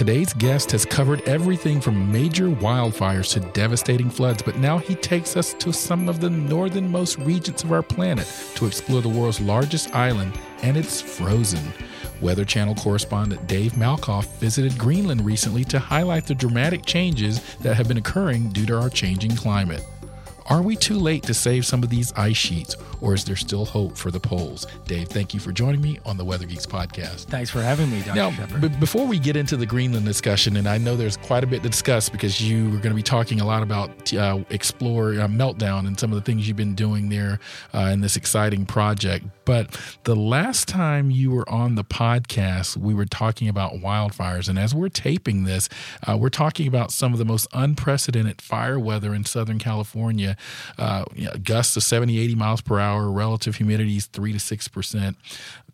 Today's guest has covered everything from major wildfires to devastating floods, but now he takes us to some of the northernmost regions of our planet to explore the world's largest island, and it's frozen. Weather Channel correspondent Dave Malkoff visited Greenland recently to highlight the dramatic changes that have been occurring due to our changing climate. Are we too late to save some of these ice sheets, or is there still hope for the poles? Dave, thank you for joining me on the Weather Geeks podcast. Thanks for having me, Dr. Now, Shepherd. b- before we get into the Greenland discussion, and I know there's quite a bit to discuss because you are going to be talking a lot about uh, Explore uh, Meltdown and some of the things you've been doing there uh, in this exciting project. But the last time you were on the podcast, we were talking about wildfires. And as we're taping this, uh, we're talking about some of the most unprecedented fire weather in Southern California. Uh, you know, gusts of 70, 80 miles per hour, relative humidity is 3 to 6%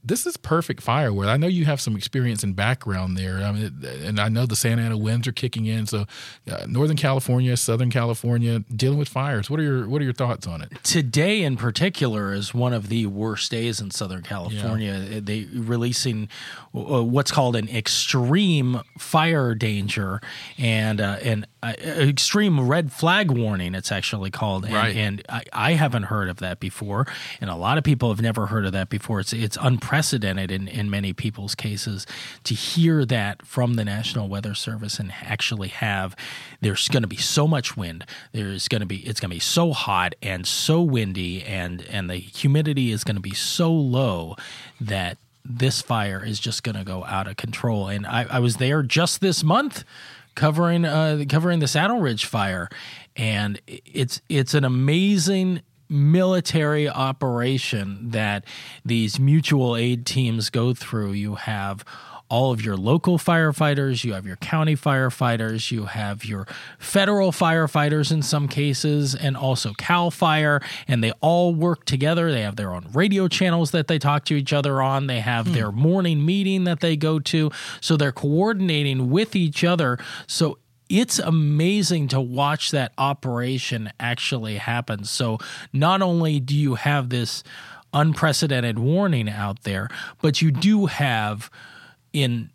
this is perfect firewood. I know you have some experience and background there. I mean, and I know the Santa Ana winds are kicking in. So, uh, Northern California, Southern California, dealing with fires. What are your What are your thoughts on it? Today, in particular, is one of the worst days in Southern California. They releasing uh, what's called an extreme fire danger and uh, an uh, extreme red flag warning. It's actually called, and, Right. and I, I haven't heard of that before, and a lot of people have never heard of that before. It's it's unprecedented in in many people's cases to hear that from the National Weather Service and actually have there's going to be so much wind. There's going to be it's going to be so hot and so windy, and and the humidity is going to be so low that this fire is just going to go out of control. And I, I was there just this month covering uh, covering the Saddle Ridge fire, and it's it's an amazing military operation that these mutual aid teams go through. You have all of your local firefighters, you have your county firefighters, you have your federal firefighters in some cases, and also CAL FIRE, and they all work together. They have their own radio channels that they talk to each other on, they have hmm. their morning meeting that they go to. So they're coordinating with each other. So it's amazing to watch that operation actually happen. So not only do you have this unprecedented warning out there, but you do have in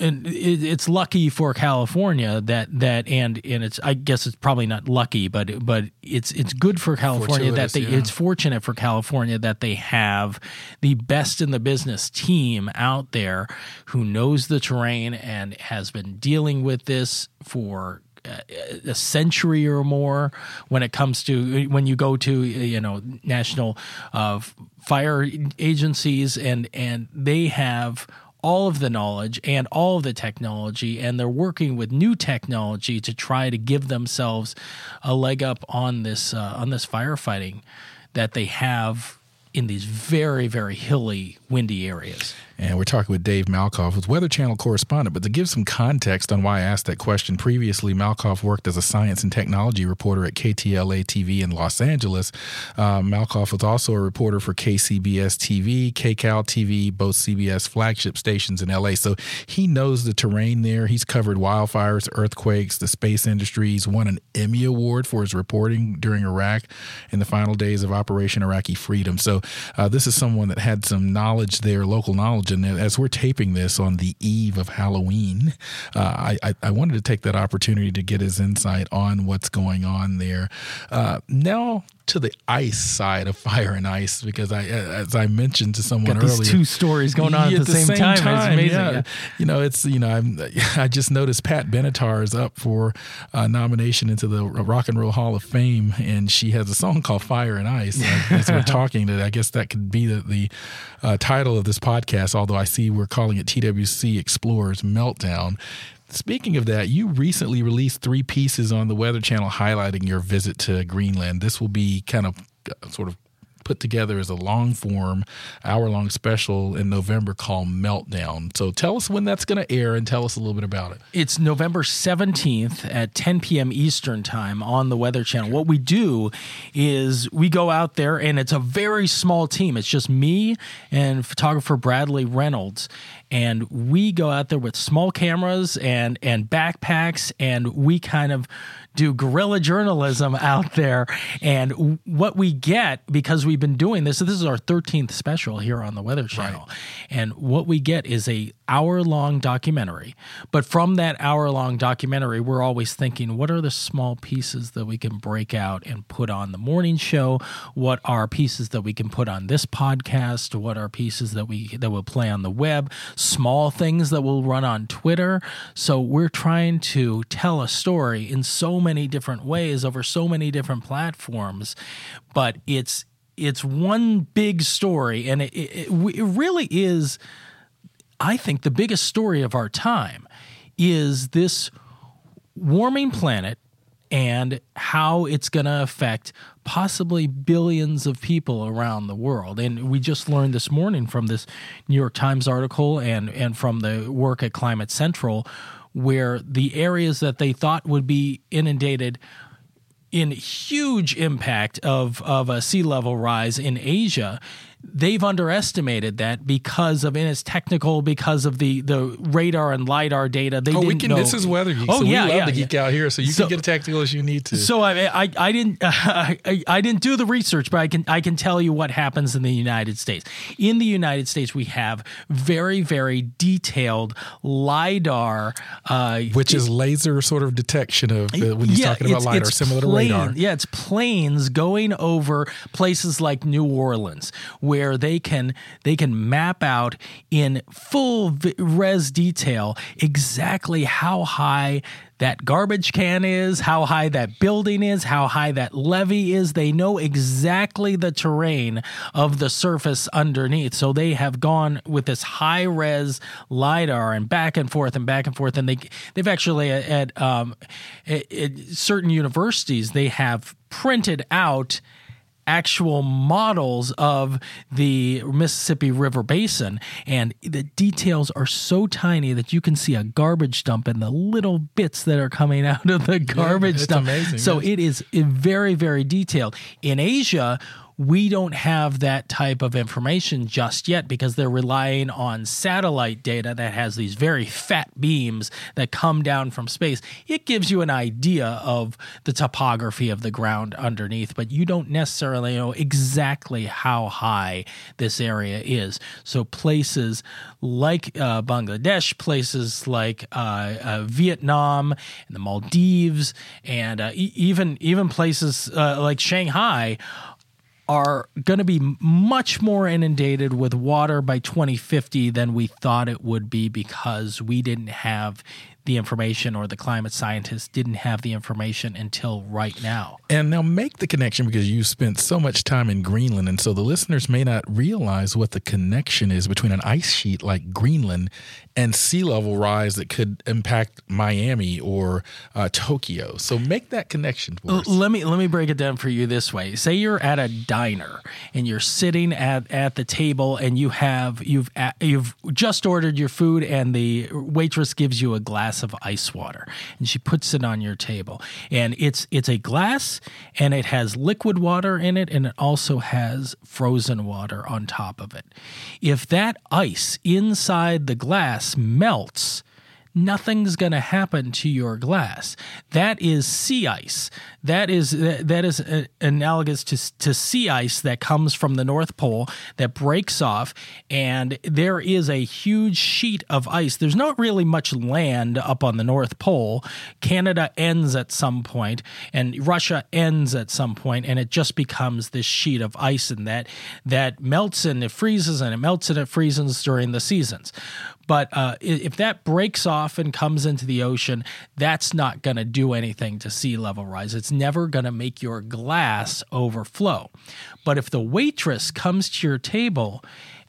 and it- it's lucky for California that that and and it's I guess it's probably not lucky, but but it's it's good for California that they yeah. it's fortunate for California that they have the best in the business team out there who knows the terrain and has been dealing with this for uh, a century or more when it comes to when you go to you know national uh, fire agencies and and they have all of the knowledge and all of the technology and they're working with new technology to try to give themselves a leg up on this uh, on this firefighting that they have in these very very hilly windy areas And we're talking with Dave Malkoff, who's Weather Channel correspondent. But to give some context on why I asked that question previously, Malkoff worked as a science and technology reporter at KTLA TV in Los Angeles. Uh, Malkoff was also a reporter for KCBS TV, KCAL TV, both CBS flagship stations in LA. So he knows the terrain there. He's covered wildfires, earthquakes, the space industry. He's won an Emmy Award for his reporting during Iraq in the final days of Operation Iraqi Freedom. So uh, this is someone that had some knowledge there, local knowledge. And as we're taping this on the eve of Halloween, uh, I, I, I wanted to take that opportunity to get his insight on what's going on there. Uh, now to the ice side of fire and ice, because I, as I mentioned to someone got these earlier, two stories going on Yeah, at the, same, time. It's amazing. yeah. yeah. You know, it's you know, I'm, I just noticed Pat Benatar is up for uh, nomination into the Rock and Roll Hall of Fame, and she has a song called "Fire and Ice." And as we're talking, that I guess that could be the, the uh, title of this podcast. Although I see we're calling it TWC Explorers Meltdown. Speaking of that, you recently released three pieces on the Weather Channel highlighting your visit to Greenland. This will be kind of uh, sort of put together as a long form, hour long special in November called Meltdown. So tell us when that's going to air and tell us a little bit about it. It's November 17th at 10 p.m. Eastern Time on the Weather Channel. What we do is we go out there, and it's a very small team. It's just me and photographer Bradley Reynolds and we go out there with small cameras and and backpacks and we kind of do guerrilla journalism out there. And what we get, because we've been doing this, so this is our 13th special here on the Weather Channel. Right. And what we get is a hour long documentary. But from that hour long documentary, we're always thinking, what are the small pieces that we can break out and put on the morning show? What are pieces that we can put on this podcast? What are pieces that we that will play on the web? Small things that will run on Twitter. So we're trying to tell a story in so many different ways over so many different platforms, but it's it's one big story, and it, it, it really is. I think the biggest story of our time is this warming planet and how it's going to affect possibly billions of people around the world. And we just learned this morning from this New York Times article and, and from the work at Climate Central where the areas that they thought would be inundated in huge impact of of a sea level rise in Asia they've underestimated that because of and it's technical because of the the radar and lidar data. They oh, we can. Know. This is weather geek. Oh, so yeah, we love yeah, to geek yeah. out here, so you so, can get as technical as you need to. So I I, I didn't uh, I, I didn't do the research, but I can I can tell you what happens in the United States. In the United States, we have very very detailed lidar, uh, which is laser sort of detection of uh, when you're yeah, talking about lidar, similar plane, to radar. Yeah, it's planes going over places like New Orleans where they can they can map out in full res detail exactly how high that garbage can is, how high that building is, how high that levee is. They know exactly the terrain of the surface underneath. So they have gone with this high res lidar and back and forth and back and forth. And they they've actually at, at, um, at, at certain universities they have printed out actual models of the Mississippi River Basin. And the details are so tiny that you can see a garbage dump and the little bits that are coming out of the garbage yeah, dump. Amazing, so yes. it is very, very detailed. In Asia, we don't have that type of information just yet because they're relying on satellite data that has these very fat beams that come down from space. It gives you an idea of the topography of the ground underneath, but you don't necessarily know exactly how high this area is. So, places like uh, Bangladesh, places like uh, uh, Vietnam and the Maldives, and uh, even even places uh, like Shanghai are going to be much more inundated with water by 2050 than we thought it would be because we didn't have the information or the climate scientists didn't have the information until right now. And now make the connection because you spent so much time in Greenland. And so the listeners may not realize what the connection is between an ice sheet like Greenland and sea level rise that could impact Miami or uh, Tokyo. So make that connection for us. Let me let me break it down for you this way. Say you're at a diner and you're sitting at, at the table and you have you've you've just ordered your food and the waitress gives you a glass of ice water and she puts it on your table and it's it's a glass and it has liquid water in it and it also has frozen water on top of it. If that ice inside the glass melts nothing's going to happen to your glass. That is sea ice. That is that is uh, analogous to to sea ice that comes from the North Pole that breaks off, and there is a huge sheet of ice. There's not really much land up on the North Pole. Canada ends at some point, and Russia ends at some point, and it just becomes this sheet of ice, and that that melts and it freezes, and it melts and it freezes during the seasons. But uh, if that breaks off and comes into the ocean, that's not going to do anything to sea level rise. It's never going to make your glass overflow. But if the waitress comes to your table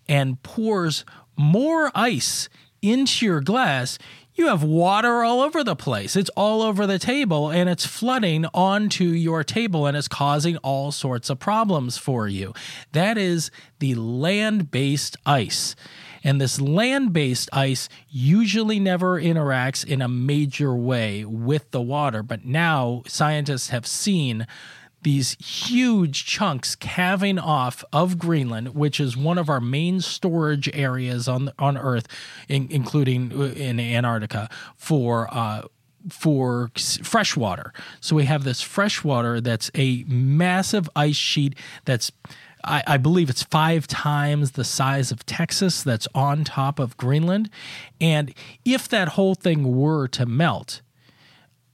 and pours more ice into your glass, you have water all over the place. It's all over the table and it's flooding onto your table and it's causing all sorts of problems for you. That is the land based ice. And this land based ice usually never interacts in a major way with the water. But now scientists have seen these huge chunks calving off of Greenland, which is one of our main storage areas on on Earth, in, including uh, in Antarctica for. Uh, for fresh water. So we have this fresh water that's a massive ice sheet that's I, I, believe it's five times the size of Texas that's on top of Greenland. And if that whole thing were to melt,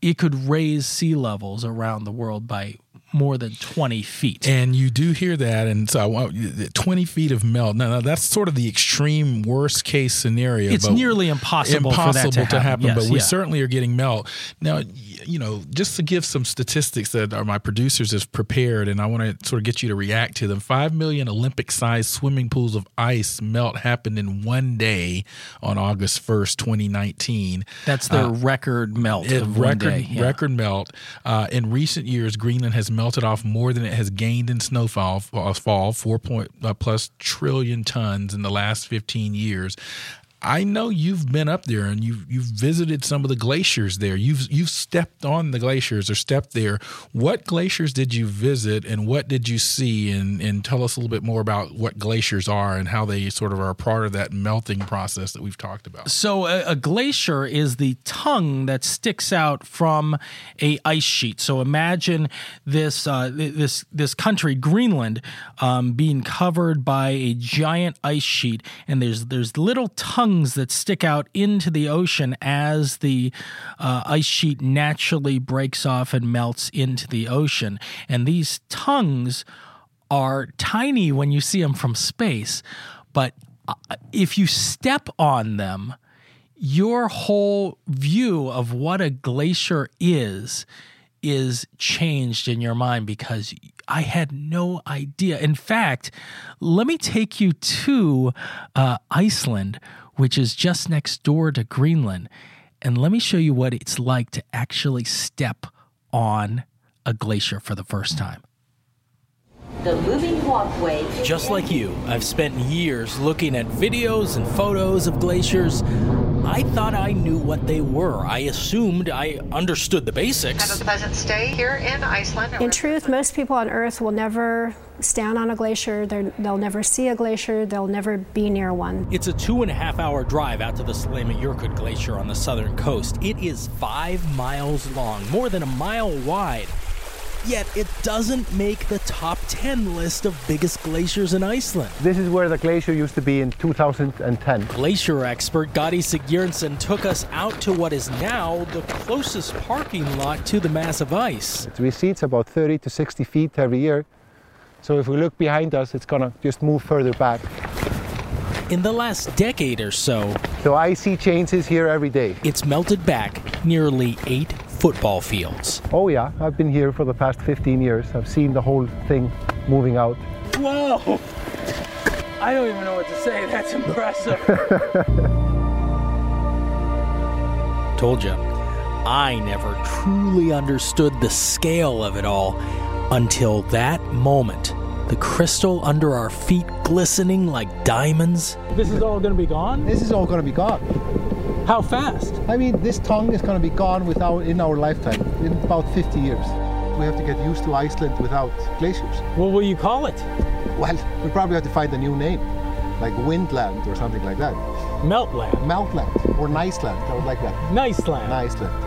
it could raise sea levels around the world by more than 20 feet. And you do hear that. And so I want 20 feet of melt. Now, that's sort of the extreme worst case scenario. It's nearly impossible, impossible to, to, happen. happen yes, but we yeah. certainly are getting melt. Now, you know, just to give some statistics that are my producers have prepared, and I want to sort of get you to react to them. Five million Olympic sized swimming pools of ice melt happened in one day on August 1st, 2019. That's their uh, record melt. record, yeah. record melt. Uh, in recent years, Greenland has melted off more than it has gained in snowfall, uh, fall, 4 point, uh, plus trillion tons in the last 15 years. I know you've been up there and you've you've visited some of the glaciers there. You've you've stepped on the glaciers or stepped there. What glaciers did you visit and what did you see? And and tell us a little bit more about what glaciers are and how they sort of are a part of that melting process that we've talked about. So a, a glacier is the tongue that sticks out from a ice sheet. So imagine this uh, this this country Greenland um, being covered by a giant ice sheet, and there's there's little tongues tongues that stick out into the ocean as the uh, ice sheet naturally breaks off and melts into the ocean. And these tongues are tiny when you see them from space, but uh, if you step on them, your whole view of what a glacier is is changed in your mind because I had no idea. In fact, let me take you to uh, Iceland, which is just next door to Greenland. And let me show you what it's like to actually step on a glacier for the first time. The moving walkway. Just like you, I've spent years looking at videos and photos of glaciers. I thought I knew what they were. I assumed I understood the basics. Have a pleasant stay here in Iceland. In truth, most people on Earth will never stand on a glacier. they will never see a glacier. They'll never be near one. It's a two and a half hour drive out to the Sólheima Glacier on the southern coast. It is five miles long, more than a mile wide yet it doesn't make the top 10 list of biggest glaciers in Iceland. This is where the glacier used to be in 2010. Glacier expert Gadi Sigurdsson took us out to what is now the closest parking lot to the mass of ice. It recedes about 30 to 60 feet every year. So if we look behind us, it's gonna just move further back. In the last decade or so, so I see changes here every day. It's melted back nearly eight football fields. Oh, yeah, I've been here for the past 15 years. I've seen the whole thing moving out. Whoa! I don't even know what to say. That's impressive. Told you, I never truly understood the scale of it all until that moment. The crystal under our feet glistening like diamonds. This is all going to be gone? This is all going to be gone. How fast? I mean, this tongue is going to be gone without in our lifetime, in about 50 years. We have to get used to Iceland without glaciers. What will you call it? Well, we probably have to find a new name, like Windland or something like that. Meltland. Meltland or Niceland. I would like that. Niceland. Niceland.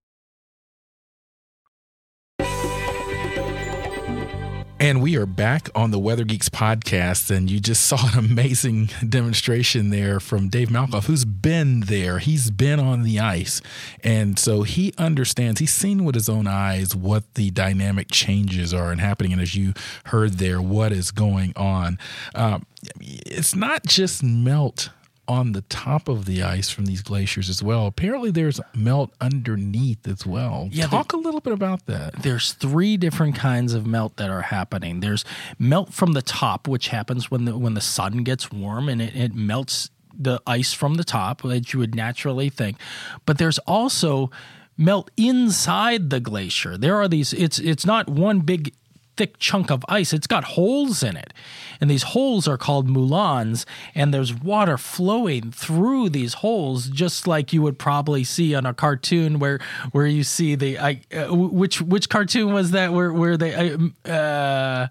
And we are back on the Weather Geeks podcast, and you just saw an amazing demonstration there from Dave Malkoff, who's been there. He's been on the ice, and so he understands. He's seen with his own eyes what the dynamic changes are and happening. And as you heard there, what is going on? Um, it's not just melt on the top of the ice from these glaciers as well. Apparently, there's melt underneath as well. Yeah, Talk a little bit about that. There's three different kinds of melt that are happening. There's melt from the top, which happens when the when the sun gets warm and it, it melts the ice from the top, as you would naturally think. But there's also melt inside the glacier. There are these. It's it's not one big thick chunk of ice. It's got holes in it. And these holes are called moulins. And there's water flowing through these holes, just like you would probably see on a cartoon where where you see the I uh, which which cartoon was that where where they uh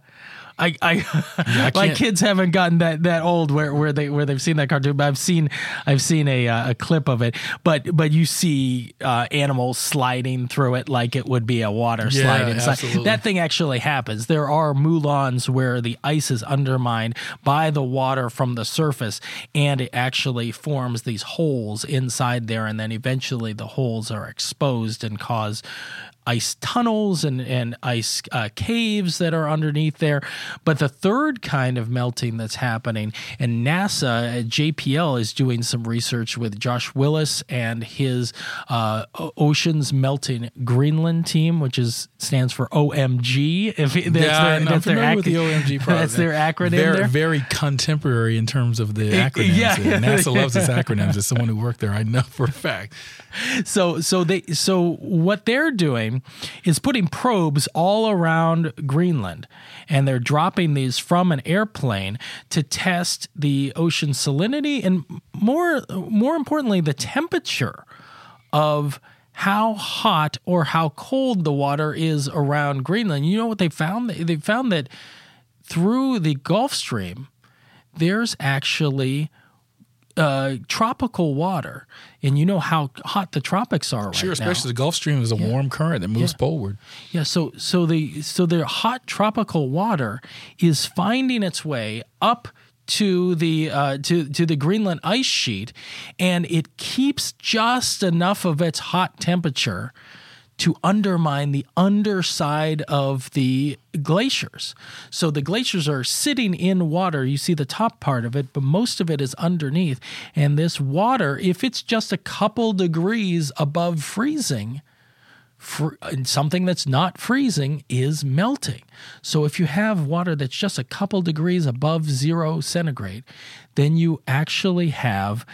I, I, I my kids haven't gotten that that old where, where they where they've seen that cartoon, but I've seen I've seen a uh, a clip of it. But but you see uh, animals sliding through it like it would be a water Yeah, slide inside. That thing actually happens. There are moulins where the ice is undermined by the water from the surface, and it actually forms these holes inside there, and then eventually the holes are exposed and cause ice tunnels and, and ice uh, caves that are underneath there. But the third kind of melting that's happening, and NASA at JPL is doing some research with Josh Willis and his uh, Oceans Melting Greenland team, which is stands for OMG. If that's yeah, their, I'm that's their familiar with the OMG project. That's their acronym Very, there. very contemporary in terms of the acronyms. yeah. NASA loves its acronyms. As someone who worked there, I know for a fact. so so they so what they're doing is putting probes all around Greenland and they're dropping these from an airplane to test the ocean salinity and more more importantly the temperature of how hot or how cold the water is around Greenland. You know what they found? They found that through the Gulf Stream there's actually uh, tropical water, and you know how hot the tropics are right Sure, now. especially the Gulf Stream is a warm current that moves Yeah. poleward. Yeah, so so the so the hot tropical water is finding its way up to the uh, to to the Greenland ice sheet, and it keeps just enough of its hot temperature to undermine the underside of the glaciers. So the glaciers are sitting in water. You see the top part of it, but most of it is underneath. And this water, if it's just a couple degrees above freezing, fr- and something that's not freezing is melting. So if you have water that's just a couple degrees above zero centigrade, then you actually have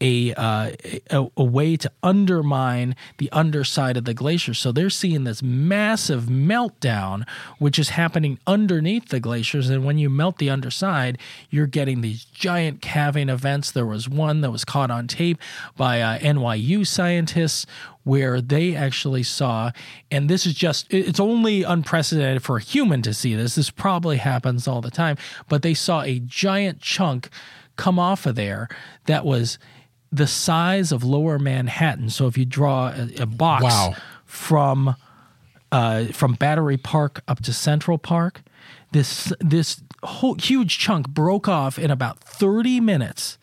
a, uh, a a way to undermine the underside of the glacier. So they're seeing this massive meltdown, which is happening underneath the glaciers. And when you melt the underside, you're getting these giant calving events. There was one that was caught on tape by uh, NYU scientists where they actually saw, and this is just, it's only unprecedented for a human to see this. This probably happens all the time, but they saw a giant chunk come off of there that was the size of lower Manhattan. So if you draw a, a box Wow. from uh, from Battery Park up to Central Park, this this whole huge chunk broke off in about 30 minutes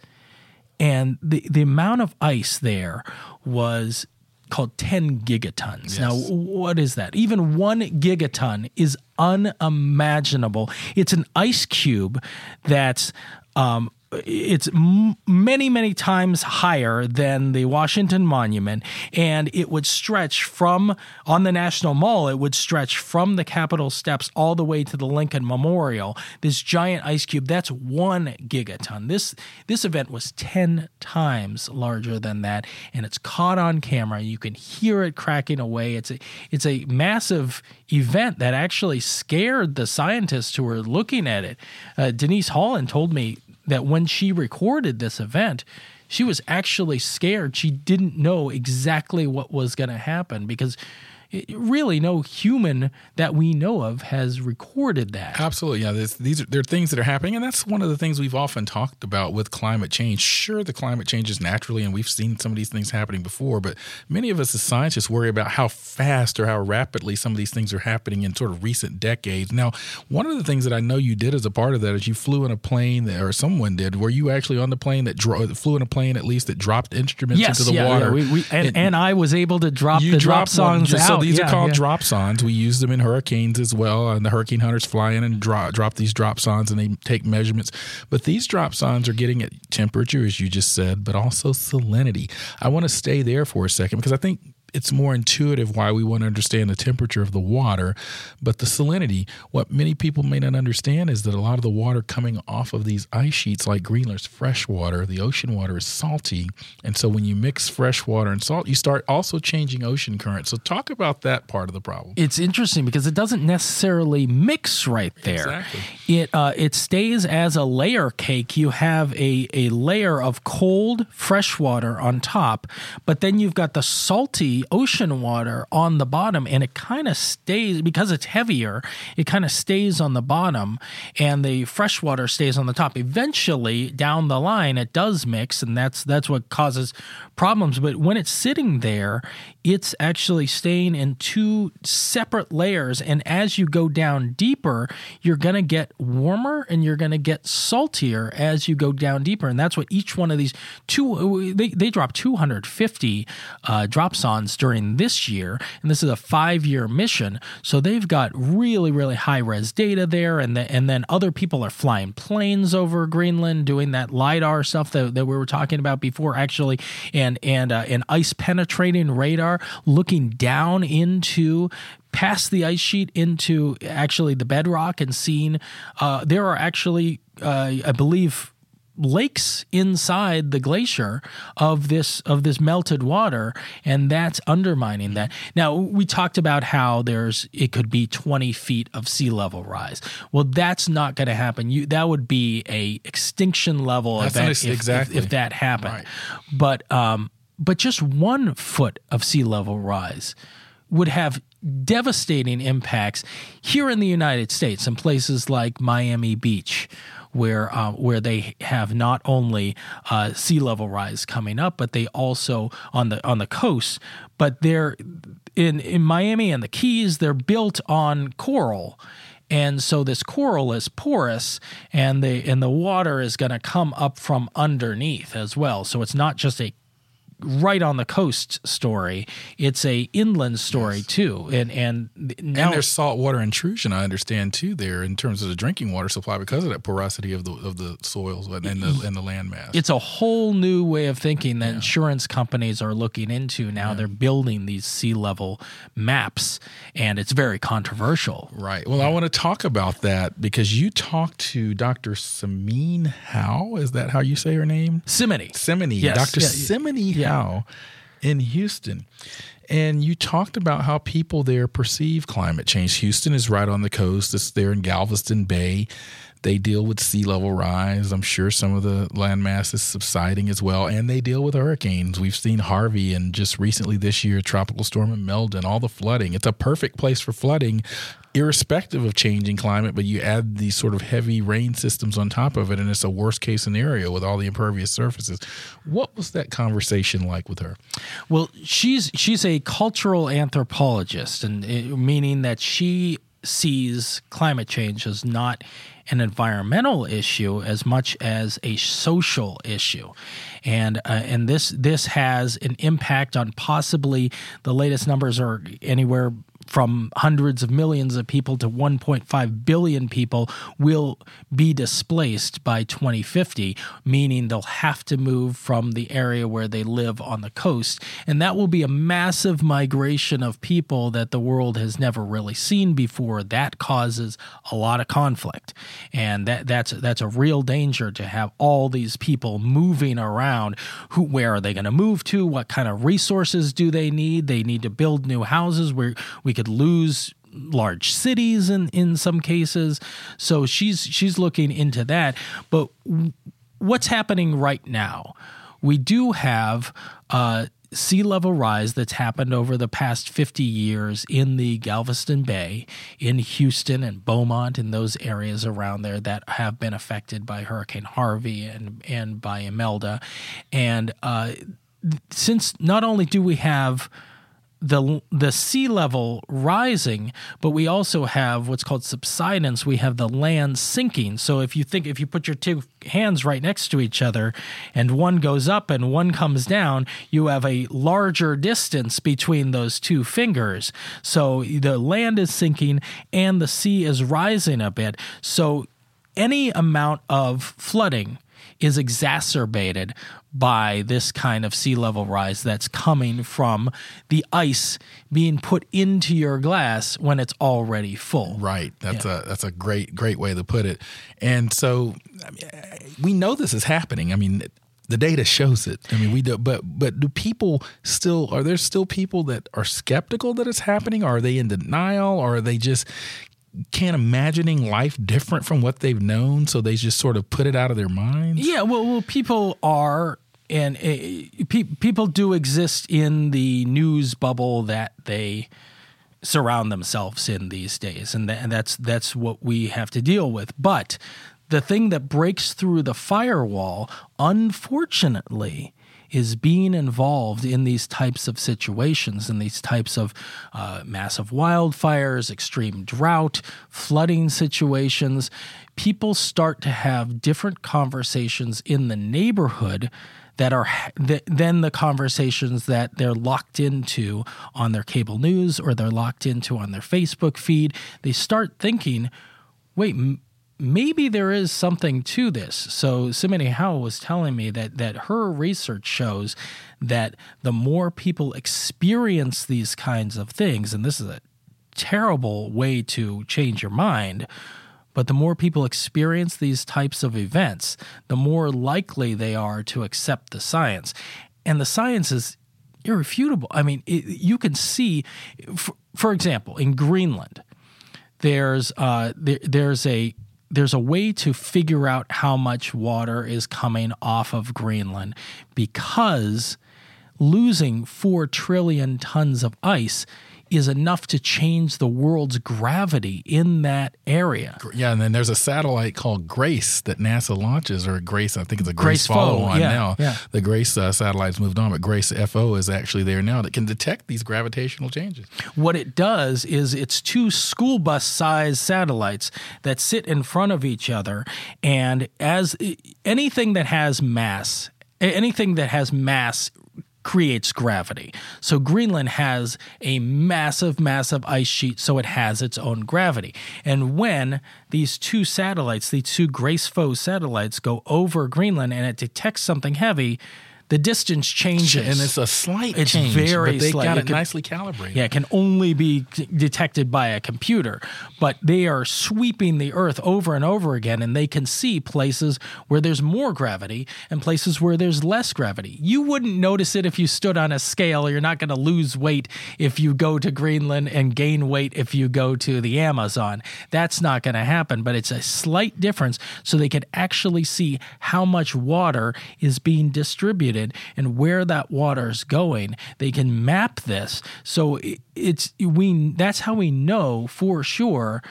and the the amount of ice there was called 10 gigatons. Now, what is that? Even 1 gigaton is unimaginable. It's an ice cube that's um it's many, many times higher than the Washington Monument, and it would stretch from on the National Mall. It would stretch from the Capitol steps all the way to the Lincoln Memorial. This giant ice cube that's one gigaton. This this event was ten times larger than that, and it's caught on camera. You can hear it cracking away. It's a it's a massive event that actually scared the scientists who were looking at it. Uh, Denise Holland told me that when she recorded this event, she was actually scared. She didn't know exactly what was going to happen because really no human that we know of has recorded that. Absolutely, yeah. This, these are there are things that are happening, and that's one of the things we've often talked about with climate change. Sure, the climate changes naturally, and we've seen some of these things happening before, but many of us as scientists worry about how fast or how rapidly some of these things are happening in sort of recent decades. Now, one of the things that I know you did as a part of that is you flew in a plane, that, or someone did. Were you actually on the plane that dro- flew in a plane at least that dropped instruments yes, into the yeah, water? Yeah, we, we, and, and, I was able to drop the dropsondes one, out. So these yeah, are called yeah. dropsondes. We use them in hurricanes as well, and the hurricane hunters fly in and drop, drop these dropsondes, and they take measurements. But these dropsondes are getting at temperature, as you just said, but also salinity. I want to stay there for a second because I think it's more intuitive why we want to understand the temperature of the water. But the salinity, what many people may not understand is that a lot of the water coming off of these ice sheets, like Greenland's fresh water, the ocean water is salty. And so when you mix fresh water and salt, you start also changing ocean currents. So talk about that part of the problem. It's interesting because it doesn't necessarily mix right there. Exactly. It uh, it stays as a layer cake. You have a, a layer of cold fresh water on top, but then you've got the salty ocean water on the bottom and it kind of stays because it's heavier it kind of stays on the bottom and the fresh water stays on the top. Eventually down the line it does mix and that's that's what causes problems. But when it's sitting there it's actually staying in two separate layers and as you go down deeper you're going to get warmer and you're going to get saltier as you go down deeper. And that's what each one of these two they, they drop 250 uh, dropsondes during this year, and this is a five year mission. So they've got really, really high res data there, and the, and then other people are flying planes over Greenland, doing that lidar stuff that, that we were talking about before, actually, and and uh, an ice penetrating radar looking down into past the ice sheet into actually the bedrock and seeing uh, there are actually uh, I believe lakes inside the glacier of this of this melted water and that's undermining that now we talked about how there's it could be 20 feet of sea level rise well that's not going to happen you that would be a extinction level That's event nice, if, exactly. if, if that happened Right. but um but just one foot of sea level rise would have devastating impacts here in the United States in places like Miami Beach, where uh, where they have not only uh, sea level rise coming up, but they also on the on the coast, but they're in in Miami and the Keys, they're built on coral. And so this coral is porous, and the and the water is going to come up from underneath as well. So it's not just a right on the coast story. It's a inland story too, and and now and there's saltwater intrusion, I understand too, there in terms of the drinking water supply because of that porosity of the of the soils and the and the landmass. it's a whole new way of thinking that insurance companies are looking into now. They're building these sea level maps, and it's very controversial. Right. Well, I want to talk about that because you talked to Dr. Cymene Howe. Is that how you say her name? Simony. Simony. Yes. Dr. Yeah, Cymene Howe in Houston. And you talked about how people there perceive climate change. Houston is right on the coast. It's there in Galveston Bay. They deal with sea level rise. I'm sure some of the landmass is subsiding as well. And they deal with hurricanes. We've seen Harvey and just recently this year, Tropical Storm Imelda, all the flooding. It's a perfect place for flooding, irrespective of changing climate. But you add these sort of heavy rain systems on top of it, and it's a worst case scenario with all the impervious surfaces. What was that conversation like with her? Well, she's she's a cultural anthropologist, and it, meaning that she sees climate change as not an environmental issue as much as a social issue, and uh, and this this has an impact on possibly the latest numbers are anywhere from hundreds of millions of people to 1.5 billion people will be displaced by 2050, meaning they'll have to move from the area where they live on the coast. And that will be a massive migration of people that the world has never really seen before. That causes a lot of conflict. And that, that's, that's a real danger to have all these people moving around. Who, where are they going to move to? What kind of resources do they need? They need to build new houses where we could lose large cities in in some cases. So she's she's looking into that. But what's happening right now? We do have uh sea level rise that's happened over the past 50 years in the Galveston Bay, in Houston and Beaumont, and those areas around there that have been affected by Hurricane Harvey and, and by Imelda. And uh, since not only do we have the the sea level rising, but we also have what's called subsidence. We have the land sinking. So if you think if you put your two hands right next to each other and one goes up and one comes down, you have a larger distance between those two fingers. So the land is sinking and the sea is rising a bit. So any amount of flooding is exacerbated by this kind of sea level rise that's coming from the ice being put into your glass when it's already full. Right. That's yeah. a that's a great great way to put it. And so I mean, we know this is happening. I mean, the data shows it. I mean, we do, but but do people still are there still people that are skeptical that it's happening? Or are they in denial? Or are they just can't imagining life different from what they've known, so they just sort of put it out of their minds. Yeah, well, well people are, and uh, pe- people do exist in the news bubble that they surround themselves in these days, and, th- and that's that's what we have to deal with. But the thing that breaks through the firewall, unfortunately, is being involved in these types of situations and these types of uh, massive wildfires, extreme drought, flooding situations. People start to have different conversations in the neighborhood that are th- then the conversations that they're locked into on their cable news or they're locked into on their Facebook feed. They start thinking, wait, maybe there is something to this. So Simone Howell was telling me that that her research shows that the more people experience these kinds of things, and this is a terrible way to change your mind, but the more people experience these types of events, the more likely they are to accept the science. And the science is irrefutable. I mean, it, you can see, for, for, example, in Greenland, there's uh, there, there's a there's a way to figure out how much water is coming off of Greenland because losing 4 trillion tons of ice is enough to change the world's gravity in that area. Yeah, and then there's a satellite called Grace that NASA launches, or Grace, I think it's a Grace, Grace follow on yeah, now. Yeah. The Grace uh, satellite's moved on, but Grace FO is actually there now that can detect these gravitational changes. What it does is it's two school bus size satellites that sit in front of each other, and as anything that has mass, anything that has mass creates gravity. So Greenland has a massive, massive ice sheet, so it has its own gravity. And when these two satellites, these two Grace FO satellites, go over Greenland and it detects something heavy, the distance changes, and it's a slight it's change. Very but they slight. got it it, nicely calibrated. Yeah, it can only be detected by a computer, but they are sweeping the Earth over and over again, and they can see places where there's more gravity and places where there's less gravity. You wouldn't notice it if you stood on a scale. You're not going to lose weight if you go to Greenland and gain weight if you go to the Amazon. That's not going to happen, but it's a slight difference, so they can actually see how much water is being distributed and where that water is going. They can map this. So it's we that's how we know for sure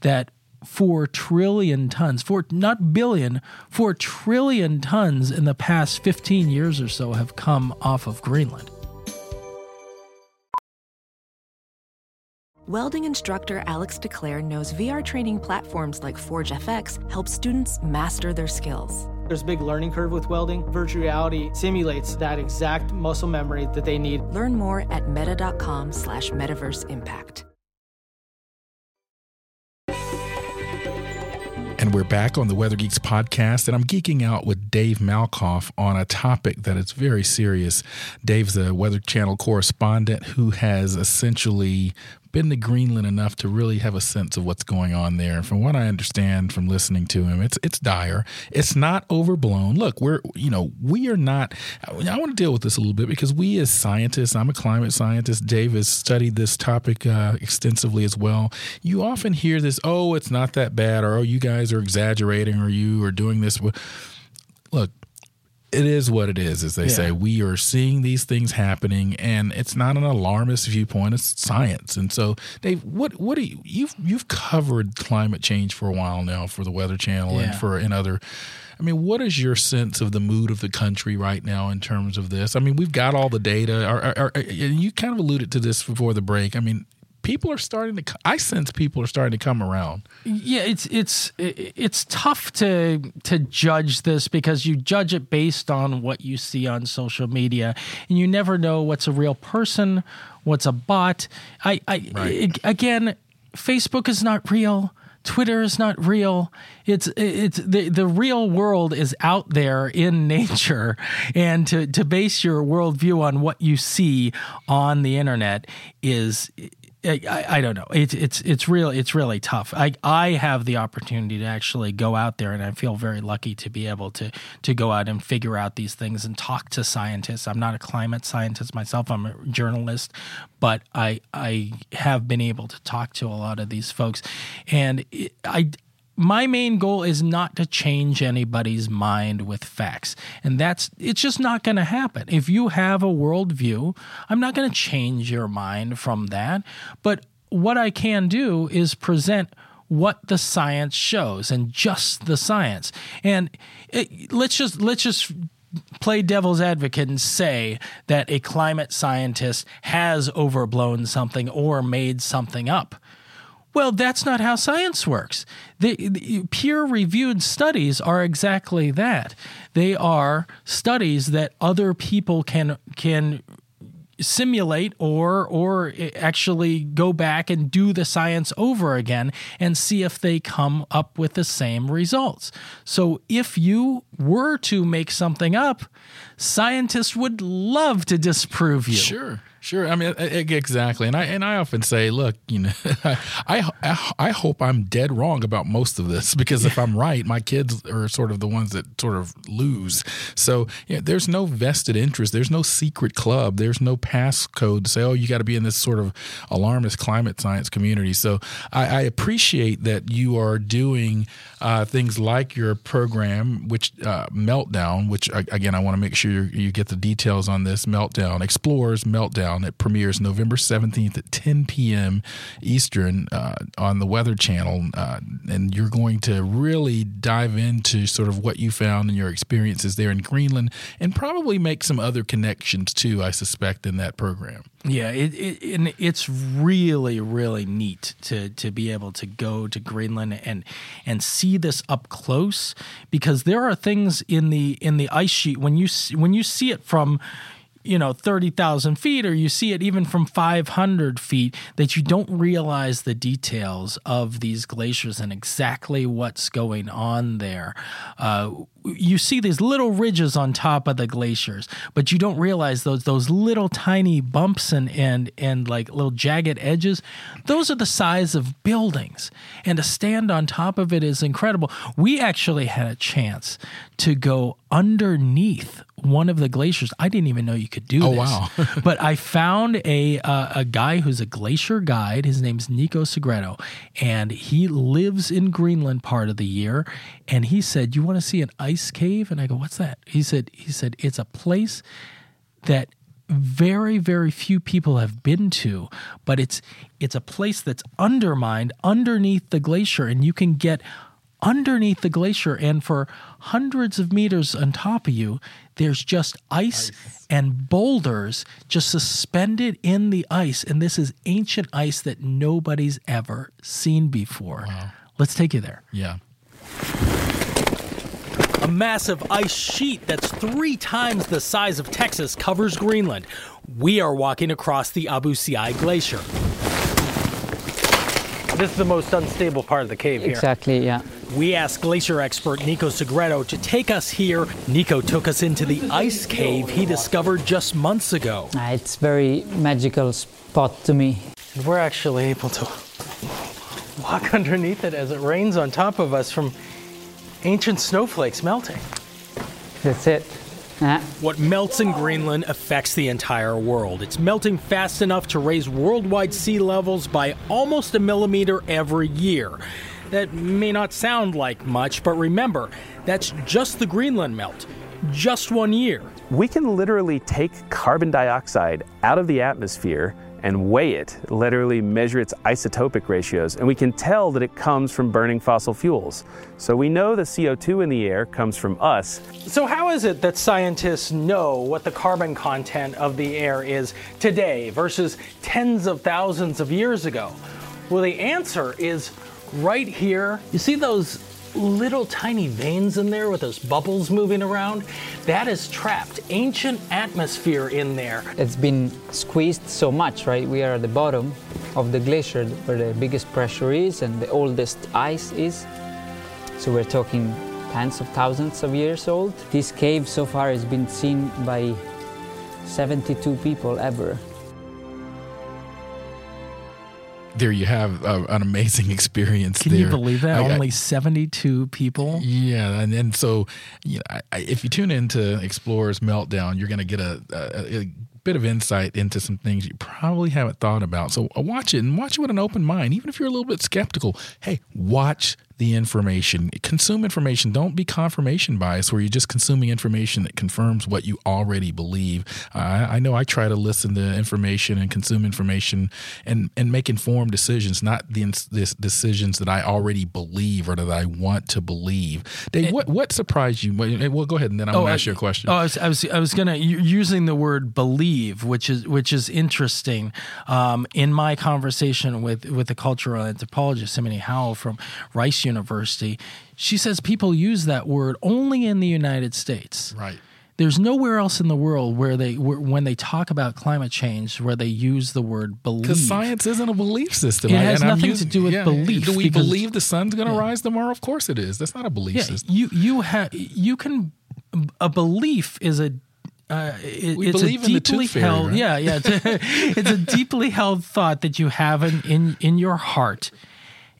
that 4 trillion tons, four not billion, 4 trillion tons in the past 15 years or so have come off of Greenland. Welding instructor Alex DeClaire knows VR training platforms like Forge FX help students master their skills. There's a big learning curve with welding. Virtual reality simulates that exact muscle memory that they need. Learn more at meta.com slash metaverse impact. And we're back on the Weather Geeks podcast, and I'm geeking out with Dave Malkoff on a topic that is very serious. Dave's a Weather Channel correspondent who has essentially been to Greenland enough to really have a sense of what's going on there. From what I understand from listening to him, it's it's dire. It's not overblown. Look, we're you know we are not. I want to deal with this a little bit because we as scientists, I'm a climate scientist. Dave has studied this topic uh, extensively as well. You often hear this, oh, it's not that bad, or oh, you guys are exaggerating, or you are doing this. Look, it is what it is, as they Yeah. say. We are seeing these things happening, and it's not an alarmist viewpoint; it's science. And so, Dave, what what do you you've you've covered climate change for a while now for the Weather Channel and for and other. I mean, what is your sense of the mood of the country right now in terms of this? I mean, we've got all the data. Are, are, are, and you kind of alluded to this before the break. I mean, people are starting to. I sense people are starting to come around. Yeah, it's it's it's tough to to judge this because you judge it based on what you see on social media, and you never know what's a real person, what's a bot. I, I Right. again, Facebook is not real. Twitter is not real. It's it's the the real world is out there in nature, and to to base your worldview on what you see on the internet is I, I, don't know. It's it's it's real. It's really tough. I I have the opportunity to actually go out there, and I feel very lucky to be able to to go out and figure out these things and talk to scientists. I'm not a climate scientist myself. I'm a journalist, but I I have been able to talk to a lot of these folks, and it, I my main goal is not to change anybody's mind with facts. And that's, it's just not going to happen. If you have a worldview, I'm not going to change your mind from that. But what I can do is present what the science shows and just the science. And it, let's just, let's just play devil's advocate and say that a climate scientist has overblown something or made something up. Well, that's not how science works. The, the peer reviewed studies are exactly that. They are studies that other people can can simulate or or actually go back and do the science over again and see if they come up with the same results. So if you were to make something up, scientists would love to disprove you. Sure, sure. I mean, exactly. And I and I often say, look, you know, I, I I hope I'm dead wrong about most of this because if I'm right, my kids are sort of the ones that sort of lose. So yeah, there's no vested interest. There's no secret club. There's no passcode to say, oh, you got to be in this sort of alarmist climate science community. So I, I appreciate that you are doing uh, things like your program, which uh, Meltdown, which again I want to make sure you you get the details on this Meltdown explores Meltdown. It premieres November seventeenth at ten p.m. Eastern uh, on the Weather Channel, uh, and you're going to really dive into sort of what you found and your experiences there in Greenland, and probably make some other connections too. I suspect in that program. Yeah, it, it and it's really really neat to to be able to go to Greenland and and see this up close because there are things in the in the ice sheet when you when you see it from you know 30,000 feet or you see it even from 500 feet that you don't realize the details of these glaciers and exactly what's going on there. Uh, you see these little ridges on top of the glaciers, but you don't realize those those little tiny bumps and and and like little jagged edges. Those are the size of buildings, and to stand on top of it is incredible. We actually had a chance to go underneath one of the glaciers. I didn't even know you could do this. Oh, this. wow. but I found a uh, a guy who's a glacier guide. His name's Nico Segreto, and he lives in Greenland part of the year. And he said, "You want to see an ice cave?" And I go, "What's that?" He said, "He said it's a place that." very very few people have been to but it's it's a place that's undermined underneath the glacier and you can get underneath the glacier and for hundreds of meters on top of you there's just ice, and boulders just suspended in the ice and this is ancient ice that nobody's ever seen before let's take you there Yeah. A massive ice sheet that's three times the size of Texas covers Greenland. We are walking across the Abu Siai Glacier. This is the most unstable part of the cave here. Exactly, yeah. We asked glacier expert Nico Segreto to take us here. Nico took us into the ice cave he discovered just months ago. Uh, It's very magical spot to me. And we're actually able to walk underneath it as it rains on top of us from ancient snowflakes melting. That's it. Yeah. What melts in Greenland affects the entire world. It's melting fast enough to raise worldwide sea levels by almost a millimeter every year. That may not sound like much, but remember, that's just the Greenland melt. just one year. We can literally take carbon dioxide out of the atmosphere and weigh it, literally measure its isotopic ratios, and we can tell that it comes from burning fossil fuels. So we know the CO2 in the air comes from us. So, how is it that scientists know what the carbon content of the air is today versus tens of thousands of years ago? Well, the answer is right here. You see those little tiny veins in there with those bubbles moving around. That is trapped ancient atmosphere in there. It's been squeezed so much, right? We are at the bottom of the glacier where the biggest pressure is and the oldest ice is. So we're talking tens of thousands of years old. This cave so far has been seen by 72 people ever. There you have uh, an amazing experience Can there. you believe that? I, Only 72 people? Yeah. And then so, you know, I, if you tune into Explorers Meltdown, you're going to get a, a, a bit of insight into some things you probably haven't thought about. So uh, watch it and watch it with an open mind. Even if you're a little bit skeptical, hey, watch the information. Consume information. Don't be confirmation bias where you're just consuming information that confirms what you already believe. Uh, I know I try to listen to information and consume information and, and make informed decisions, not the, the decisions that I already believe or that I want to believe. Dave, what, what surprised you? Well, go ahead and then I'll oh, ask you a question. Oh, I was, I was, I was going to, using the word believe, which is, which is interesting. Um, in my conversation with, with the cultural anthropologist, Cymene Howe from Rice University. She says people use that word only in the United States. Right. There's nowhere else in the world where they where, when they talk about climate change where they use the word belief. Because science isn't a belief system. It has nothing using, to do with yeah, belief. Do we believe the sun's going to yeah. rise tomorrow? Of course it is. That's not a belief yeah, system. You you have you can a belief is a uh, it, we it's believe a deeply fairy, held right? yeah yeah it's a, it's a deeply held thought that you have in in, in your heart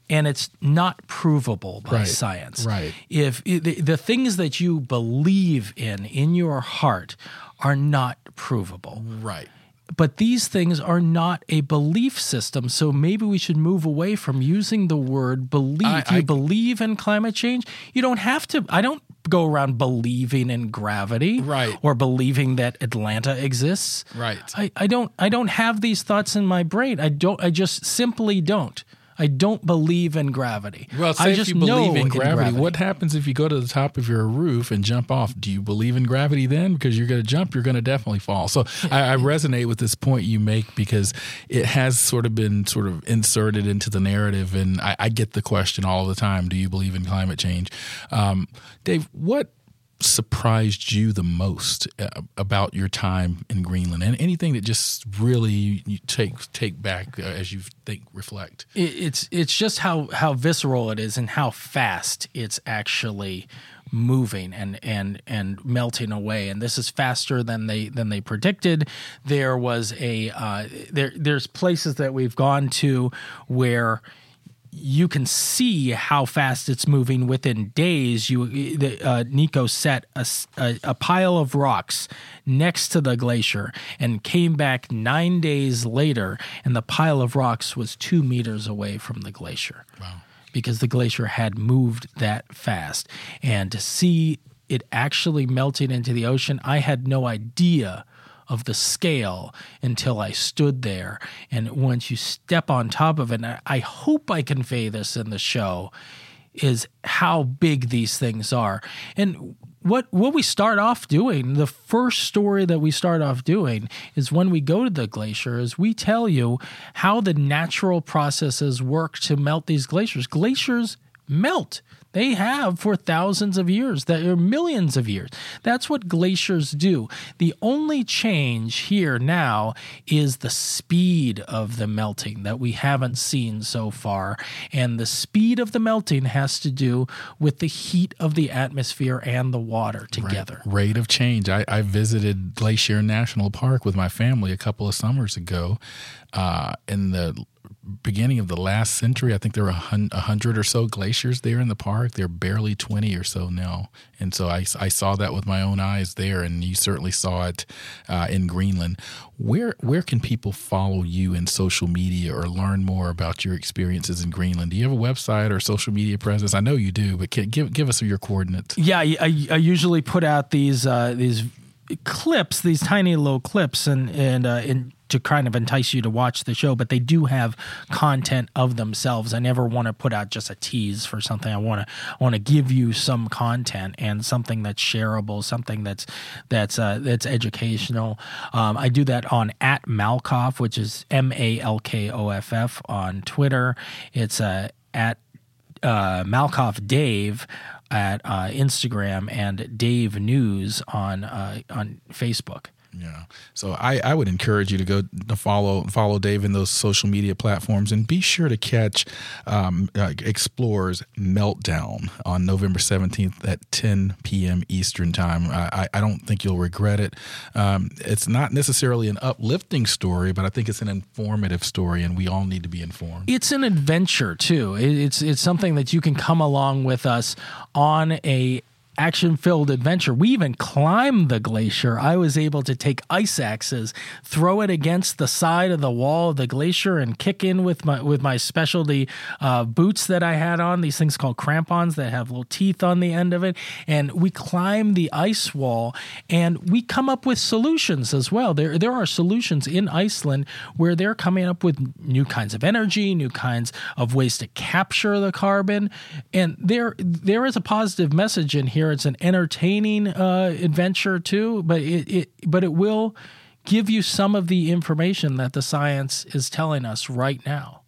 and it's not provable by right, science. Right. If the, the things that you believe in in your heart are not provable. Right. But these things are not a belief system, so maybe we should move away from using the word believe. I, you I, believe in climate change? You don't have to. I don't go around believing in gravity, right, or believing that Atlanta exists, right. I, I don't. I don't have these thoughts in my brain. I don't. I just simply don't. I don't believe in gravity. Well, I if just you believe in gravity, in gravity, what happens if you go to the top of your roof and jump off? Do you believe in gravity then? Because you're going to jump, you're going to definitely fall. So I, I, resonate with this point you make because it has sort of been sort of inserted into the narrative, and I, I get the question all the time: Do you believe in climate change? Um, Dave, what surprised you the most uh, about your time in Greenland, and anything that just really you take take back uh, as you think reflect? It's it's just how how visceral it is and how fast it's actually moving and and and melting away. And this is faster than they than they predicted. There was a uh, there there's places that we've gone to where you can see how fast it's moving within days. You, uh, Nico set a, a, a, pile of rocks next to the glacier and came back nine days later, and the pile of rocks was two meters away from the glacier. Wow. Because the glacier had moved that fast. And to see it actually melting into the ocean, I had no idea of the scale until I stood there. And once you step on top of it, and I hope I convey this in the show, is how big these things are. And what what we start off doing, the first story that we start off doing is when we go to the glacier, is we tell you how the natural processes work to melt these glaciers. Glaciers melt. They have for thousands of years, that are millions of years. That's what glaciers do. The only change here now is the speed of the melting that we haven't seen so far. And the speed of the melting has to do with the heat of the atmosphere and the water together. Right. Rate of change. I, I visited Glacier National Park with my family a couple of summers ago. Uh, in the beginning of the last century. I think there were a hundred or so glaciers there in the park. There are barely 20 or so now. And so I, I saw that with my own eyes there, and you certainly saw it uh, in Greenland. Where, where can people follow you in social media or learn more about your experiences in Greenland? Do you have a website or social media presence? I know you do, but can, give, give us your coordinates. Yeah, I, I usually put out these, uh, these clips, these tiny little clips, and and uh, and to kind of entice you to watch the show. But they do have content of themselves. I never want to put out just a tease for something. I want to want to give you some content and something that's shareable, something that's that's uh, that's educational. Um, I do that on at Malkoff, which is M A L K O F F on Twitter. It's uh, at uh, Malkoff Dave at uh, Instagram and Dave News on uh, on Facebook. Yeah. So I, I would encourage you to go to follow follow Dave in those social media platforms and be sure to catch um, uh, Explorers Meltdown on November 17th at 10 p.m. Eastern Time. I, I don't think you'll regret it. Um, it's not necessarily an uplifting story, but I think it's an informative story, and we all need to be informed. It's an adventure, too. It's, it's something that you can come along with us on a action filled adventure. We even climbed the glacier. I was able to take ice axes, throw it against the side of the wall of the glacier, and kick in with my with my specialty uh, boots that I had on. These things called crampons that have little teeth on the end of it. And we climb the ice wall, and we come up with solutions as well. There there are solutions in Iceland where they're coming up with new kinds of energy, new kinds of ways to capture the carbon, and there there is a positive message in here It's an entertaining uh, adventure too, but it, it but it will give you some of the information that the science is telling us right now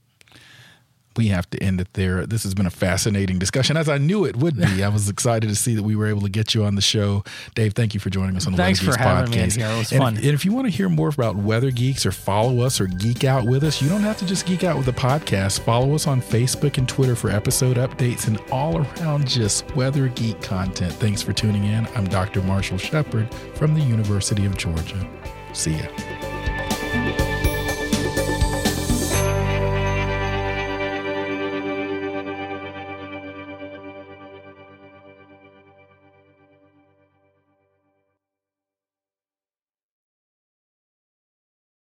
we have to end it there. This has been a fascinating discussion, as I knew it would be. I was excited to see that we were able to get you on the show. Dave, thank you for joining us on the Thanks Weather Geeks for having podcast. Me here. It was and fun. If, and if you want to hear more about Weather Geeks or follow us or geek out with us, you don't have to just geek out with the podcast. Follow us on Facebook and Twitter for episode updates and all around just weather geek content. Thanks for tuning in. I'm Dr. Marshall Shepard from the University of Georgia. See ya.